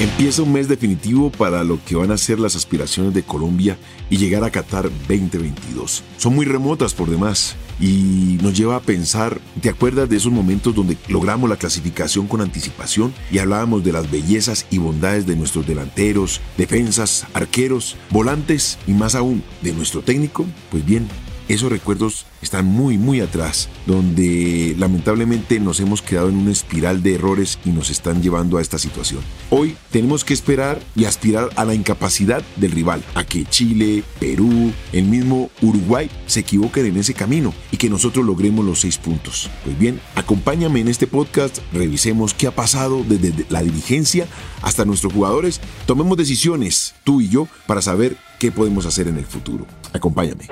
Empieza un mes definitivo para lo que van a ser las aspiraciones de Colombia y llegar a Qatar 2022. Son muy remotas por demás y nos lleva a pensar, ¿te acuerdas de esos momentos donde logramos la clasificación con anticipación y hablábamos de las bellezas y bondades de nuestros delanteros, defensas, arqueros, volantes y más aún de nuestro técnico? Pues bien, esos recuerdos están muy, muy atrás, donde lamentablemente nos hemos quedado en una espiral de errores y nos están llevando a esta situación. Hoy tenemos que esperar y aspirar a la incapacidad del rival, a que Chile, Perú, el mismo Uruguay se equivoquen en ese camino y que nosotros logremos los seis puntos. Pues bien, acompáñame en este podcast, revisemos qué ha pasado desde la dirigencia hasta nuestros jugadores, tomemos decisiones, tú y yo, para saber qué podemos hacer en el futuro. Acompáñame.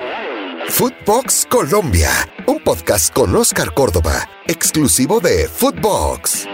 Footbox Colombia, un podcast con Oscar Córdoba, exclusivo de Footbox.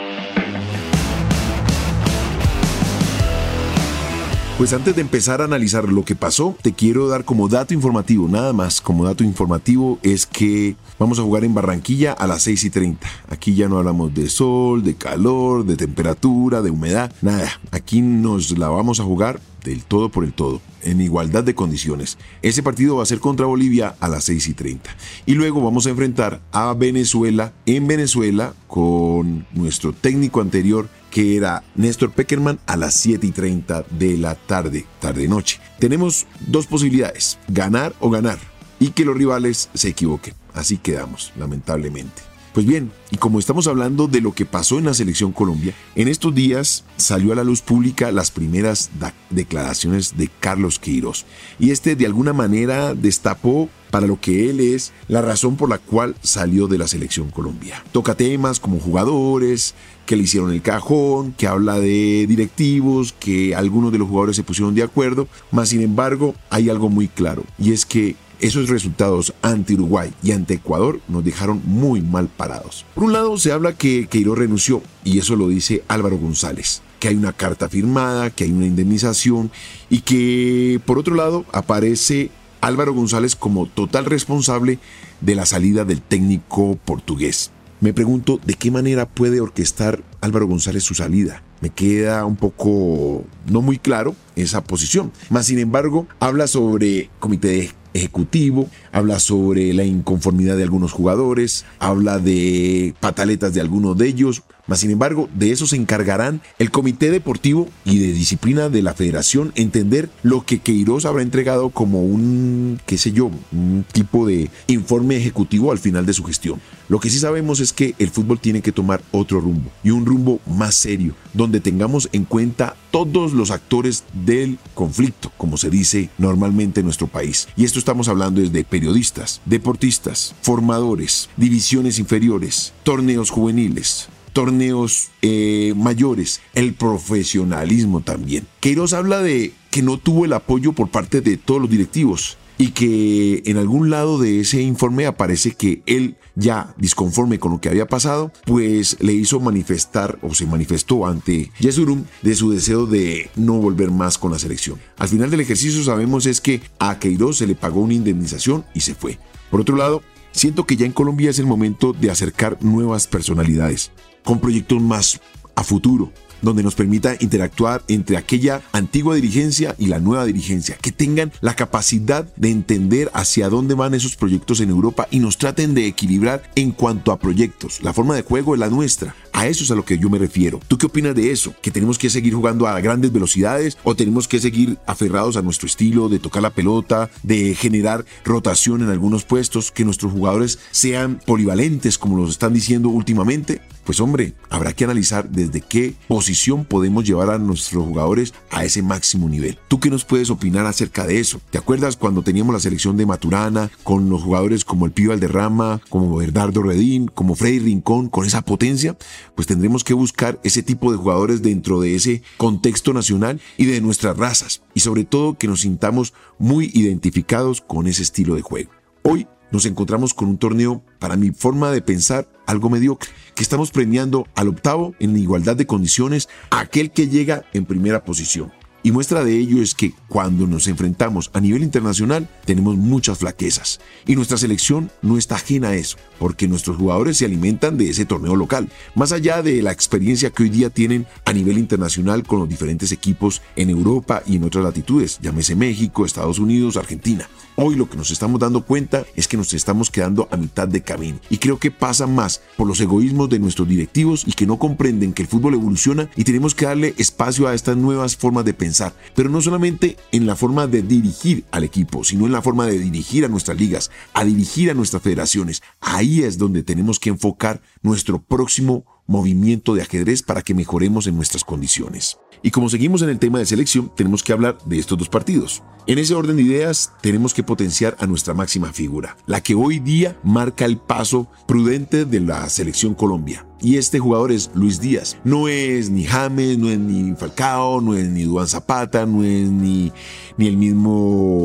Pues antes de empezar a analizar lo que pasó, te quiero dar como dato informativo, nada más como dato informativo, es que vamos a jugar en Barranquilla a las 6 y 30. Aquí ya no hablamos de sol, de calor, de temperatura, de humedad, nada. Aquí nos la vamos a jugar del todo por el todo, en igualdad de condiciones. Ese partido va a ser contra Bolivia a las 6 y 30. Y luego vamos a enfrentar a Venezuela en Venezuela con nuestro técnico anterior que era Néstor Peckerman a las 7 y 30 de la tarde, tarde-noche. Tenemos dos posibilidades, ganar o ganar, y que los rivales se equivoquen. Así quedamos, lamentablemente. Pues bien, y como estamos hablando de lo que pasó en la selección Colombia, en estos días salió a la luz pública las primeras declaraciones de Carlos Queiroz. Y este de alguna manera destapó para lo que él es la razón por la cual salió de la selección Colombia. Toca temas como jugadores, que le hicieron el cajón, que habla de directivos, que algunos de los jugadores se pusieron de acuerdo, más sin embargo hay algo muy claro y es que esos resultados ante Uruguay y ante Ecuador nos dejaron muy mal parados. Por un lado se habla que Queiroz renunció y eso lo dice Álvaro González que hay una carta firmada, que hay una indemnización y que por otro lado aparece Álvaro González como total responsable de la salida del técnico portugués. Me pregunto de qué manera puede orquestar Álvaro González su salida. Me queda un poco no muy claro esa posición. Más sin embargo, habla sobre comité de ejecutivo, habla sobre la inconformidad de algunos jugadores, habla de pataletas de algunos de ellos, mas sin embargo, de eso se encargarán el Comité Deportivo y de Disciplina de la Federación, entender lo que Queiroz habrá entregado como un, qué sé yo, un tipo de informe ejecutivo al final de su gestión. Lo que sí sabemos es que el fútbol tiene que tomar otro rumbo y un rumbo más serio, donde tengamos en cuenta todos los actores del conflicto, como se dice normalmente en nuestro país. Y esto estamos hablando desde periodistas, deportistas, formadores, divisiones inferiores, torneos juveniles, torneos eh, mayores, el profesionalismo también. Queiroz habla de que no tuvo el apoyo por parte de todos los directivos y que en algún lado de ese informe aparece que él ya disconforme con lo que había pasado, pues le hizo manifestar o se manifestó ante Yesurum de su deseo de no volver más con la selección. Al final del ejercicio sabemos es que a Queiroz se le pagó una indemnización y se fue. Por otro lado, siento que ya en Colombia es el momento de acercar nuevas personalidades con proyectos más a futuro, donde nos permita interactuar entre aquella antigua dirigencia y la nueva dirigencia, que tengan la capacidad de entender hacia dónde van esos proyectos en Europa y nos traten de equilibrar en cuanto a proyectos. La forma de juego es la nuestra. A eso es a lo que yo me refiero. ¿Tú qué opinas de eso? ¿Que tenemos que seguir jugando a grandes velocidades o tenemos que seguir aferrados a nuestro estilo de tocar la pelota, de generar rotación en algunos puestos, que nuestros jugadores sean polivalentes como los están diciendo últimamente? Pues hombre, habrá que analizar desde qué posición podemos llevar a nuestros jugadores a ese máximo nivel. ¿Tú qué nos puedes opinar acerca de eso? ¿Te acuerdas cuando teníamos la selección de Maturana con los jugadores como el Pío Alderrama, como Bernardo Redín, como Freddy Rincón, con esa potencia? Pues tendremos que buscar ese tipo de jugadores dentro de ese contexto nacional y de nuestras razas. Y sobre todo que nos sintamos muy identificados con ese estilo de juego. Hoy nos encontramos con un torneo, para mi forma de pensar, algo mediocre, que estamos premiando al octavo en igualdad de condiciones a aquel que llega en primera posición. Y muestra de ello es que cuando nos enfrentamos a nivel internacional tenemos muchas flaquezas. Y nuestra selección no está ajena a eso, porque nuestros jugadores se alimentan de ese torneo local, más allá de la experiencia que hoy día tienen a nivel internacional con los diferentes equipos en Europa y en otras latitudes, llámese México, Estados Unidos, Argentina. Hoy lo que nos estamos dando cuenta es que nos estamos quedando a mitad de camino. Y creo que pasa más por los egoísmos de nuestros directivos y que no comprenden que el fútbol evoluciona y tenemos que darle espacio a estas nuevas formas de pensar. Pero no solamente en la forma de dirigir al equipo, sino en la forma de dirigir a nuestras ligas, a dirigir a nuestras federaciones. Ahí es donde tenemos que enfocar nuestro próximo movimiento de ajedrez para que mejoremos en nuestras condiciones. Y como seguimos en el tema de selección, tenemos que hablar de estos dos partidos. En ese orden de ideas, tenemos que potenciar a nuestra máxima figura, la que hoy día marca el paso prudente de la selección Colombia. Y este jugador es Luis Díaz. No es ni James, no es ni Falcao, no es ni Duan Zapata, no es ni, ni el mismo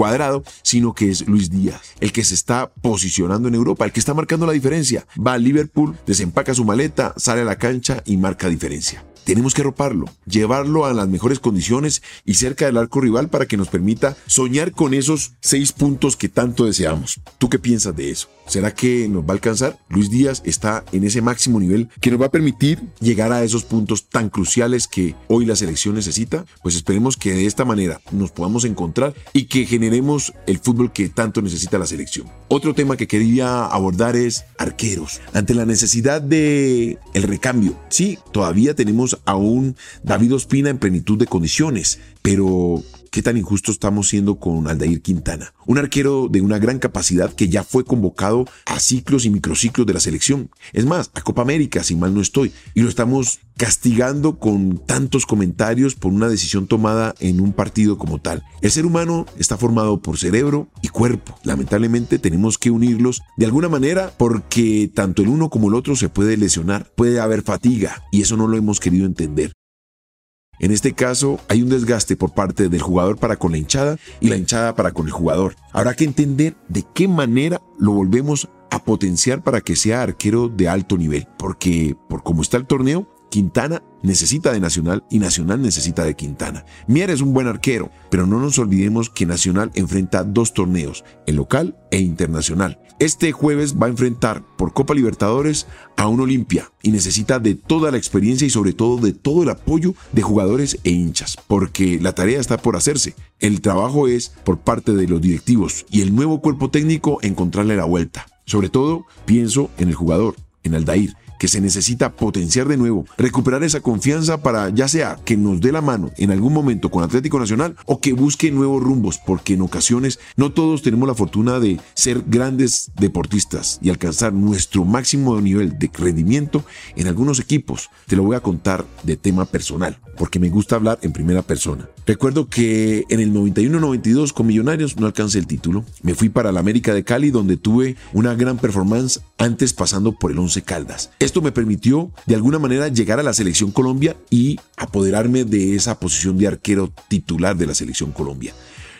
cuadrado, sino que es Luis Díaz, el que se está posicionando en Europa, el que está marcando la diferencia. Va a Liverpool, desempaca su maleta, sale a la cancha y marca diferencia. Tenemos que roparlo, llevarlo a las mejores condiciones y cerca del arco rival para que nos permita soñar con esos seis puntos que tanto deseamos. ¿Tú qué piensas de eso? ¿Será que nos va a alcanzar? Luis Díaz está en ese máximo nivel que nos va a permitir llegar a esos puntos tan cruciales que hoy la selección necesita. Pues esperemos que de esta manera nos podamos encontrar y que generemos el fútbol que tanto necesita la selección. Otro tema que quería abordar es arqueros. Ante la necesidad de el recambio, sí, todavía tenemos a un David Ospina en plenitud de condiciones, pero qué tan injusto estamos siendo con Aldair Quintana, un arquero de una gran capacidad que ya fue convocado a ciclos y microciclos de la selección. Es más, a Copa América, si mal no estoy, y lo estamos castigando con tantos comentarios por una decisión tomada en un partido como tal. El ser humano está formado por cerebro y cuerpo. Lamentablemente tenemos que unirlos de alguna manera porque tanto el uno como el otro se puede lesionar, puede haber fatiga y eso no lo hemos querido entender. En este caso, hay un desgaste por parte del jugador para con la hinchada y la hinchada para con el jugador. Habrá que entender de qué manera lo volvemos a potenciar para que sea arquero de alto nivel, porque por cómo está el torneo, Quintana necesita de Nacional y Nacional necesita de Quintana. Mier es un buen arquero, pero no nos olvidemos que Nacional enfrenta dos torneos, el local e internacional. Este jueves va a enfrentar por Copa Libertadores a un Olimpia y necesita de toda la experiencia y sobre todo de todo el apoyo de jugadores e hinchas, porque la tarea está por hacerse. El trabajo es por parte de los directivos y el nuevo cuerpo técnico encontrarle la vuelta. Sobre todo pienso en el jugador, en Aldair, que se necesita potenciar de nuevo, recuperar esa confianza para ya sea que nos dé la mano en algún momento con Atlético Nacional o que busque nuevos rumbos, porque en ocasiones no todos tenemos la fortuna de ser grandes deportistas y alcanzar nuestro máximo nivel de rendimiento en algunos equipos. Te lo voy a contar de tema personal, porque me gusta hablar en primera persona. Recuerdo que en el 91-92 con Millonarios no alcancé el título. Me fui para la América de Cali donde tuve una gran performance antes pasando por el Once Caldas. Esto me permitió de alguna manera llegar a la selección Colombia y apoderarme de esa posición de arquero titular de la selección Colombia.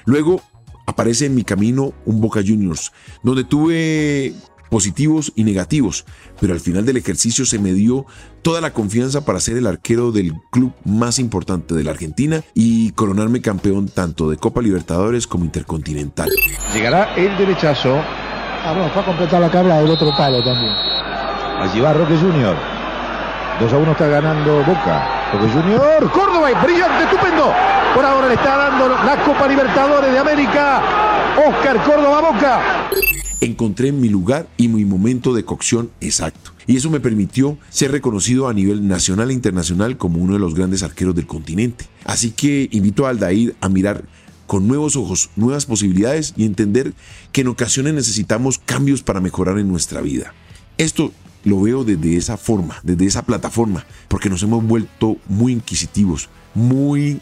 Luego aparece en mi camino un Boca Juniors, donde tuve positivos y negativos, pero al final del ejercicio se me dio toda la confianza para ser el arquero del club más importante de la Argentina y coronarme campeón tanto de Copa Libertadores como Intercontinental. Llegará el derechazo. Ah, bueno, fue a completar la cabla del otro palo también. Allí va Roque Junior. 2 a 1 está ganando Boca. Roque Junior. Córdoba, brillante, estupendo. Por ahora le está dando la Copa Libertadores de América. Oscar Córdoba Boca encontré mi lugar y mi momento de cocción exacto. Y eso me permitió ser reconocido a nivel nacional e internacional como uno de los grandes arqueros del continente. Así que invito a Aldair a mirar con nuevos ojos, nuevas posibilidades y entender que en ocasiones necesitamos cambios para mejorar en nuestra vida. Esto lo veo desde esa forma, desde esa plataforma, porque nos hemos vuelto muy inquisitivos, muy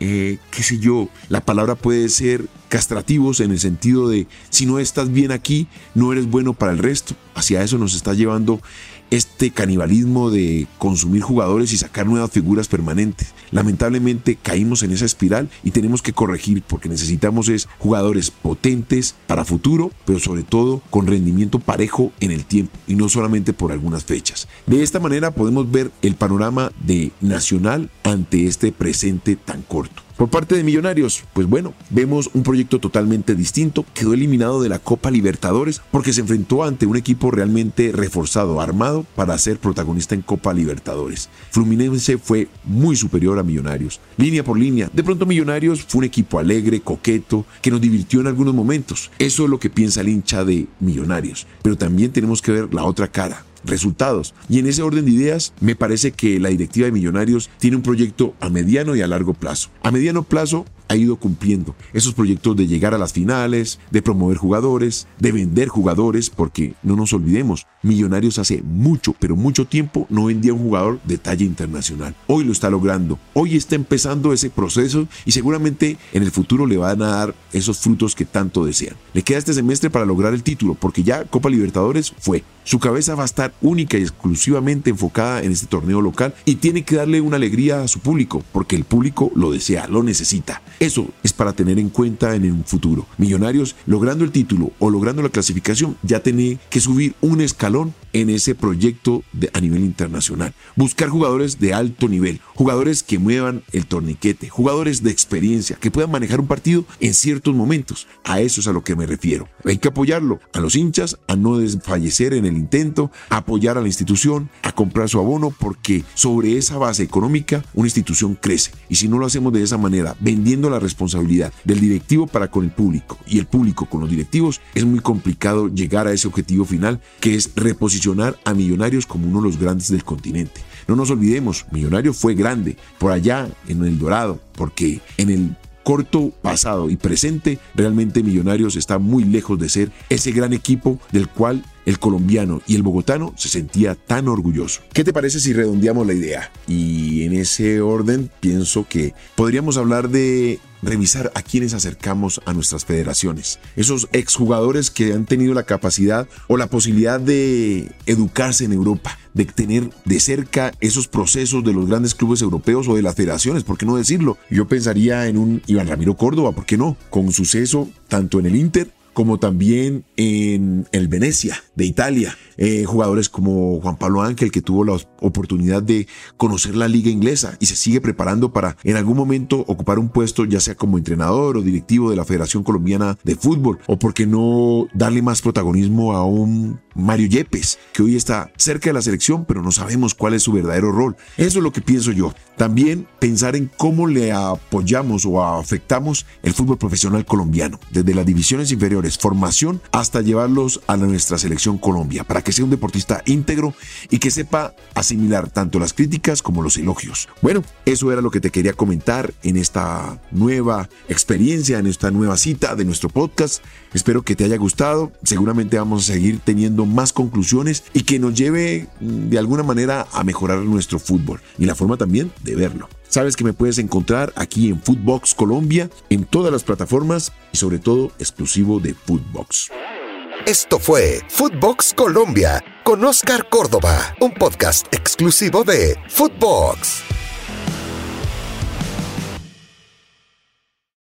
eh, qué sé yo, la palabra puede ser castrativos en el sentido de si no estás bien aquí, no eres bueno para el resto. Hacia eso nos está llevando este canibalismo de consumir jugadores y sacar nuevas figuras permanentes. Lamentablemente caímos en esa espiral y tenemos que corregir porque necesitamos es jugadores potentes para futuro, pero sobre todo con rendimiento parejo en el tiempo y no solamente por algunas fechas. De esta manera podemos ver el panorama de Nacional ante este presente tan corto. Por parte de Millonarios, pues bueno, vemos un proyecto totalmente distinto. Quedó eliminado de la Copa Libertadores porque se enfrentó ante un equipo realmente reforzado, armado ser protagonista en Copa Libertadores. Fluminense fue muy superior a Millonarios, línea por línea. De pronto Millonarios fue un equipo alegre, coqueto, que nos divirtió en algunos momentos. Eso es lo que piensa el hincha de Millonarios. Pero también tenemos que ver la otra cara resultados. Y en ese orden de ideas, me parece que la directiva de Millonarios tiene un proyecto a mediano y a largo plazo. A mediano plazo ha ido cumpliendo esos proyectos de llegar a las finales, de promover jugadores, de vender jugadores, porque no nos olvidemos, Millonarios hace mucho, pero mucho tiempo no vendía un jugador de talla internacional. Hoy lo está logrando, hoy está empezando ese proceso y seguramente en el futuro le van a dar esos frutos que tanto desean. Le queda este semestre para lograr el título, porque ya Copa Libertadores fue. Su cabeza va a estar única y exclusivamente enfocada en este torneo local y tiene que darle una alegría a su público, porque el público lo desea, lo necesita. Eso es para tener en cuenta en un futuro. Millonarios, logrando el título o logrando la clasificación, ya tiene que subir un escalón en ese proyecto a nivel internacional. Buscar jugadores de alto nivel, jugadores que muevan el torniquete, jugadores de experiencia, que puedan manejar un partido en ciertos momentos. A eso es a lo que me refiero. Hay que apoyarlo, a los hinchas, a no desfallecer en el intento, apoyar a la institución, a comprar su abono, porque sobre esa base económica una institución crece. Y si no lo hacemos de esa manera, vendiendo la responsabilidad del directivo para con el público y el público con los directivos, es muy complicado llegar a ese objetivo final que es reposicionar a Millonarios como uno de los grandes del continente. No nos olvidemos, Millonarios fue grande por allá en el Dorado, porque en el corto pasado y presente, realmente Millonarios está muy lejos de ser ese gran equipo del cual el colombiano y el bogotano se sentía tan orgulloso. ¿Qué te parece si redondeamos la idea? Y en ese orden pienso que podríamos hablar de revisar a quienes acercamos a nuestras federaciones. Esos exjugadores que han tenido la capacidad o la posibilidad de educarse en Europa, de tener de cerca esos procesos de los grandes clubes europeos o de las federaciones, ¿por qué no decirlo? Yo pensaría en un Iván Ramiro Córdoba, ¿por qué no? Con suceso tanto en el Inter como también en el Venecia de Italia. Eh, jugadores como Juan Pablo Ángel, que tuvo la oportunidad de conocer la liga inglesa y se sigue preparando para en algún momento ocupar un puesto, ya sea como entrenador o directivo de la Federación Colombiana de Fútbol, o por qué no darle más protagonismo a un Mario Yepes, que hoy está cerca de la selección, pero no sabemos cuál es su verdadero rol. Eso es lo que pienso yo. También pensar en cómo le apoyamos o afectamos el fútbol profesional colombiano, desde las divisiones inferiores, formación, hasta llevarlos a nuestra selección Colombia, para que sea un deportista íntegro y que sepa asimilar tanto las críticas como los elogios. Bueno, eso era lo que te quería comentar en esta nueva experiencia, en esta nueva cita de nuestro podcast. Espero que te haya gustado. Seguramente vamos a seguir teniendo más conclusiones y que nos lleve mm, de alguna manera a mejorar nuestro fútbol y la forma también de verlo. Sabes que me puedes encontrar aquí en Footbox Colombia, en todas las plataformas y sobre todo exclusivo de Footbox. Esto fue Footbox Colombia con Oscar Córdoba, un podcast exclusivo de Footbox.